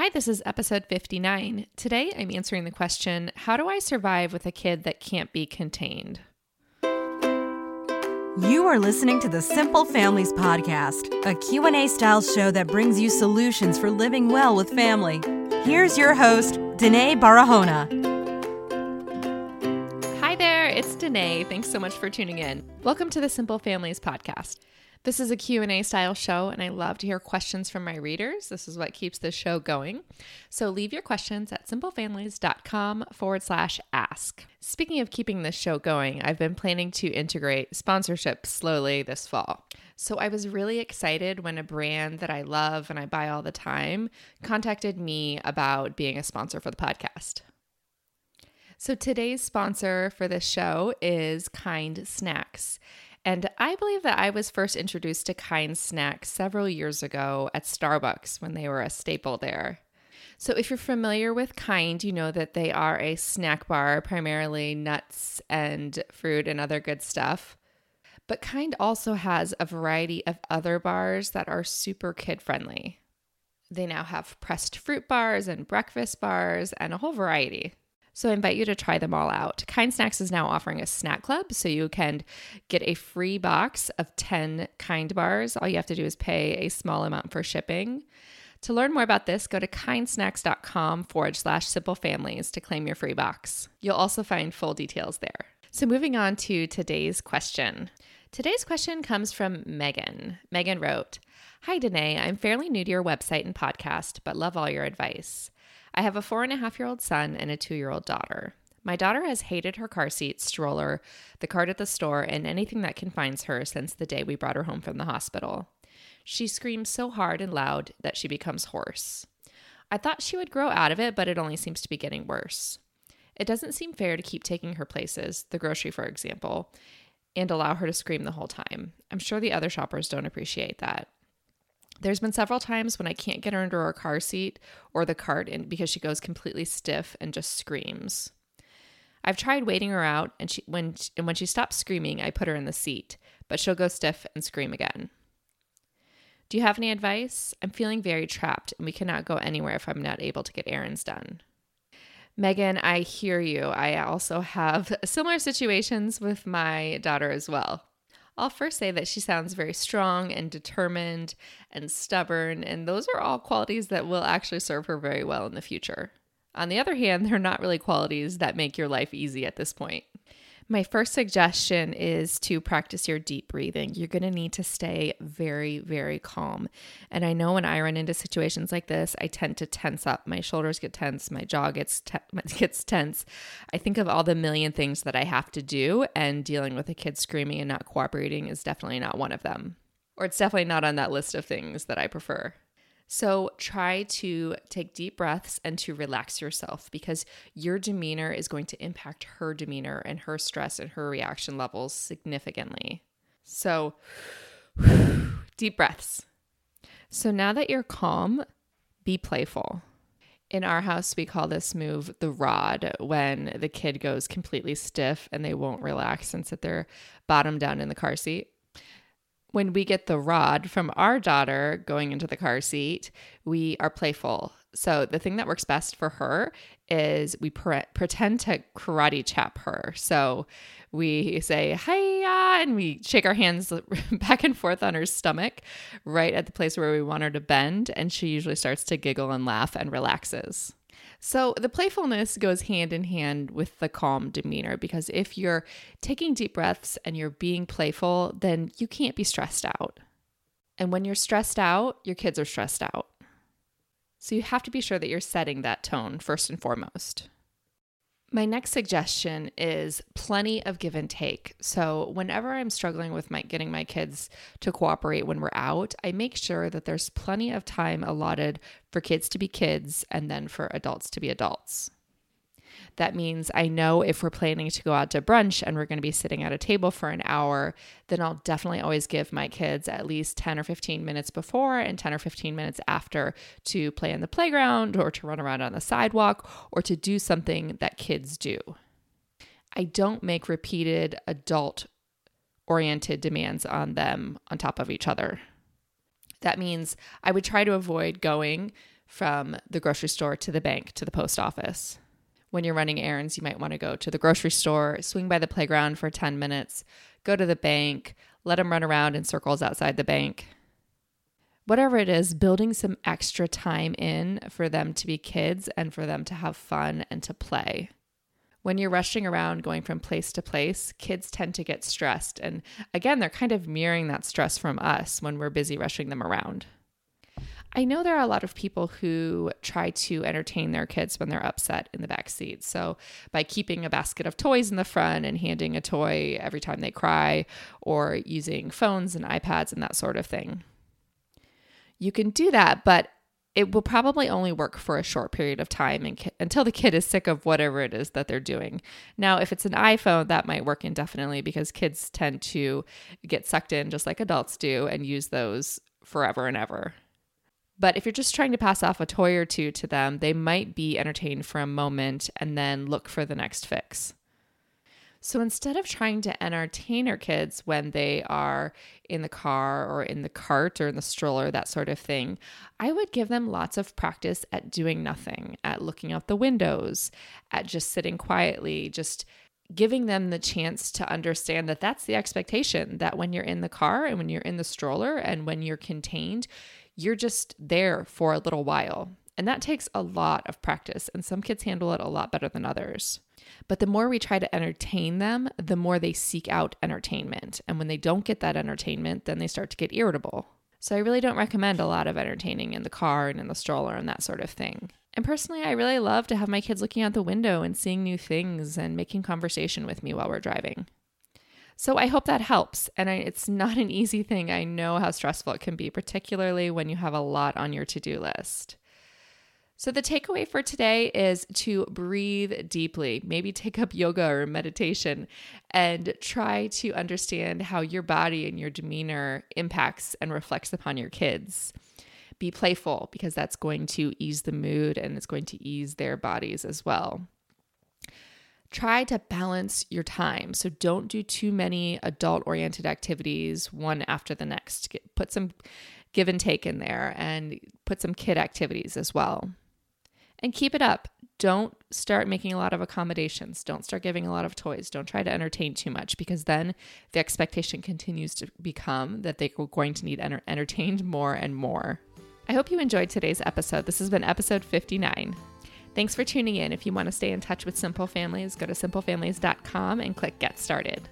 Hi, this is episode 59. Today I'm answering the question How do I survive with a kid that can't be contained? You are listening to the Simple Families podcast, a Q&A style show that brings you solutions for living well with family. Here's your host, Danae Barahona. Hi there, it's Danae. Thanks so much for tuning in. Welcome to the Simple Families podcast. This is a Q&A style show and I love to hear questions from my readers. This is what keeps this show going. So leave your questions at simplefamilies.com forward slash ask. Speaking of keeping this show going, I've been planning to integrate sponsorship slowly this fall. So I was really excited when a brand that I love and I buy all the time contacted me about being a sponsor for the podcast. So today's sponsor for this show is Kind Snacks. And I believe that I was first introduced to Kind Snacks several years ago at Starbucks when they were a staple there. So, if you're familiar with Kind, you know that they are a snack bar, primarily nuts and fruit and other good stuff. But Kind also has a variety of other bars that are super kid friendly. They now have pressed fruit bars and breakfast bars and a whole variety. So I invite you to try them all out. Kind Snacks is now offering a snack club, so you can get a free box of 10 Kind bars. All you have to do is pay a small amount for shipping. To learn more about this, go to kindsnacks.com forward slash simple families to claim your free box. You'll also find full details there. So, moving on to today's question. Today's question comes from Megan. Megan wrote Hi, Danae. I'm fairly new to your website and podcast, but love all your advice. I have a four and a half year old son and a two year old daughter. My daughter has hated her car seat, stroller, the cart at the store, and anything that confines her since the day we brought her home from the hospital. She screams so hard and loud that she becomes hoarse. I thought she would grow out of it, but it only seems to be getting worse. It doesn't seem fair to keep taking her places, the grocery, for example, and allow her to scream the whole time. I'm sure the other shoppers don't appreciate that. There's been several times when I can't get her into her car seat or the cart in because she goes completely stiff and just screams. I've tried waiting her out and she when and when she stops screaming, I put her in the seat, but she'll go stiff and scream again. Do you have any advice? I'm feeling very trapped and we cannot go anywhere if I'm not able to get errands done. Megan, I hear you. I also have similar situations with my daughter as well. I'll first say that she sounds very strong and determined and stubborn, and those are all qualities that will actually serve her very well in the future. On the other hand, they're not really qualities that make your life easy at this point. My first suggestion is to practice your deep breathing. You're going to need to stay very, very calm. And I know when I run into situations like this, I tend to tense up. My shoulders get tense, my jaw gets te- gets tense. I think of all the million things that I have to do, and dealing with a kid screaming and not cooperating is definitely not one of them. Or it's definitely not on that list of things that I prefer. So try to take deep breaths and to relax yourself because your demeanor is going to impact her demeanor and her stress and her reaction levels significantly. So deep breaths. So now that you're calm, be playful. In our house, we call this move the rod when the kid goes completely stiff and they won't relax and sit their bottom down in the car seat when we get the rod from our daughter going into the car seat, we are playful. So the thing that works best for her is we pre- pretend to karate chop her. So we say hiya and we shake our hands back and forth on her stomach right at the place where we want her to bend and she usually starts to giggle and laugh and relaxes. So the playfulness goes hand in hand with the calm demeanor because if you're taking deep breaths and you're being playful, then you can't be stressed out. And when you're stressed out, your kids are stressed out. So you have to be sure that you're setting that tone first and foremost. My next suggestion is plenty of give and take. So, whenever I'm struggling with my getting my kids to cooperate when we're out, I make sure that there's plenty of time allotted for kids to be kids and then for adults to be adults. That means I know if we're planning to go out to brunch and we're going to be sitting at a table for an hour, then I'll definitely always give my kids at least 10 or 15 minutes before and 10 or 15 minutes after to play in the playground or to run around on the sidewalk or to do something that kids do. I don't make repeated adult oriented demands on them on top of each other. That means I would try to avoid going from the grocery store to the bank to the post office. When you're running errands, you might want to go to the grocery store, swing by the playground for 10 minutes, go to the bank, let them run around in circles outside the bank. Whatever it is, building some extra time in for them to be kids and for them to have fun and to play. When you're rushing around going from place to place, kids tend to get stressed. And again, they're kind of mirroring that stress from us when we're busy rushing them around. I know there are a lot of people who try to entertain their kids when they're upset in the back seat. So, by keeping a basket of toys in the front and handing a toy every time they cry, or using phones and iPads and that sort of thing. You can do that, but it will probably only work for a short period of time ki- until the kid is sick of whatever it is that they're doing. Now, if it's an iPhone, that might work indefinitely because kids tend to get sucked in just like adults do and use those forever and ever. But if you're just trying to pass off a toy or two to them, they might be entertained for a moment and then look for the next fix. So instead of trying to entertain our kids when they are in the car or in the cart or in the stroller, that sort of thing, I would give them lots of practice at doing nothing, at looking out the windows, at just sitting quietly, just giving them the chance to understand that that's the expectation that when you're in the car and when you're in the stroller and when you're contained, you're just there for a little while. And that takes a lot of practice, and some kids handle it a lot better than others. But the more we try to entertain them, the more they seek out entertainment. And when they don't get that entertainment, then they start to get irritable. So I really don't recommend a lot of entertaining in the car and in the stroller and that sort of thing. And personally, I really love to have my kids looking out the window and seeing new things and making conversation with me while we're driving. So I hope that helps. And I, it's not an easy thing. I know how stressful it can be, particularly when you have a lot on your to do list. So, the takeaway for today is to breathe deeply, maybe take up yoga or meditation, and try to understand how your body and your demeanor impacts and reflects upon your kids. Be playful because that's going to ease the mood and it's going to ease their bodies as well try to balance your time. So don't do too many adult oriented activities one after the next. Get, put some give and take in there and put some kid activities as well. And keep it up. Don't start making a lot of accommodations. Don't start giving a lot of toys. Don't try to entertain too much because then the expectation continues to become that they're going to need enter- entertained more and more. I hope you enjoyed today's episode. This has been episode 59. Thanks for tuning in. If you want to stay in touch with Simple Families, go to simplefamilies.com and click Get Started.